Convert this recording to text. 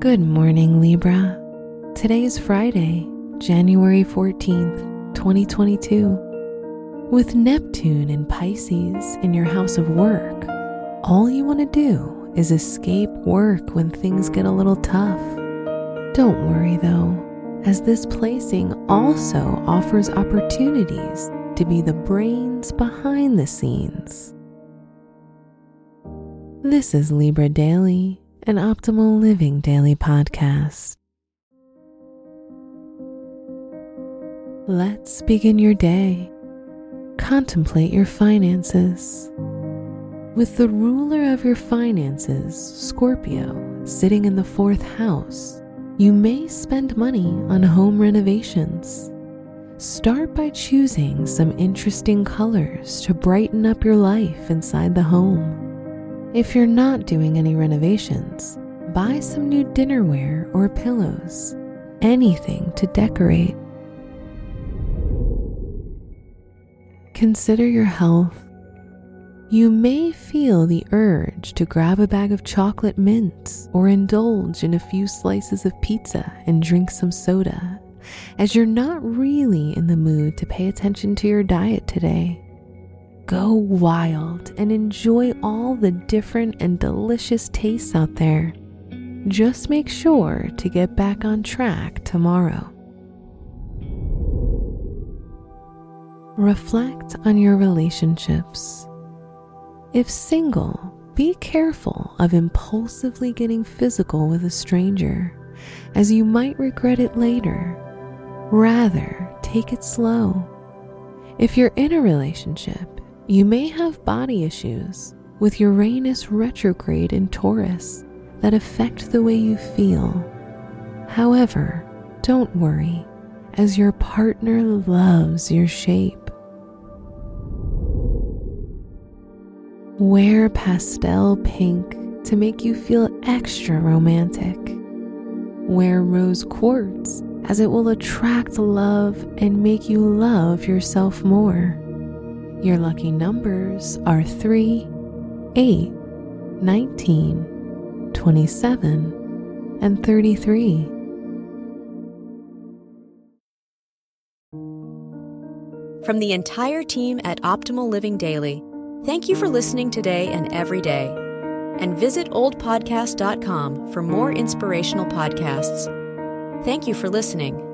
Good morning, Libra. Today is Friday, January 14th, 2022. With Neptune in Pisces in your house of work, all you want to do is escape work when things get a little tough. Don't worry though, as this placing also offers opportunities to be the brains behind the scenes. This is Libra Daily an optimal living daily podcast. Let's begin your day. Contemplate your finances. With the ruler of your finances, Scorpio, sitting in the fourth house, you may spend money on home renovations. Start by choosing some interesting colors to brighten up your life inside the home. If you're not doing any renovations, buy some new dinnerware or pillows, anything to decorate. Consider your health. You may feel the urge to grab a bag of chocolate mints or indulge in a few slices of pizza and drink some soda, as you're not really in the mood to pay attention to your diet today. Go wild and enjoy all the different and delicious tastes out there. Just make sure to get back on track tomorrow. Reflect on your relationships. If single, be careful of impulsively getting physical with a stranger, as you might regret it later. Rather, take it slow. If you're in a relationship, you may have body issues with Uranus retrograde in Taurus that affect the way you feel. However, don't worry, as your partner loves your shape. Wear pastel pink to make you feel extra romantic. Wear rose quartz as it will attract love and make you love yourself more. Your lucky numbers are 3, 8, 19, 27, and 33. From the entire team at Optimal Living Daily, thank you for listening today and every day. And visit oldpodcast.com for more inspirational podcasts. Thank you for listening.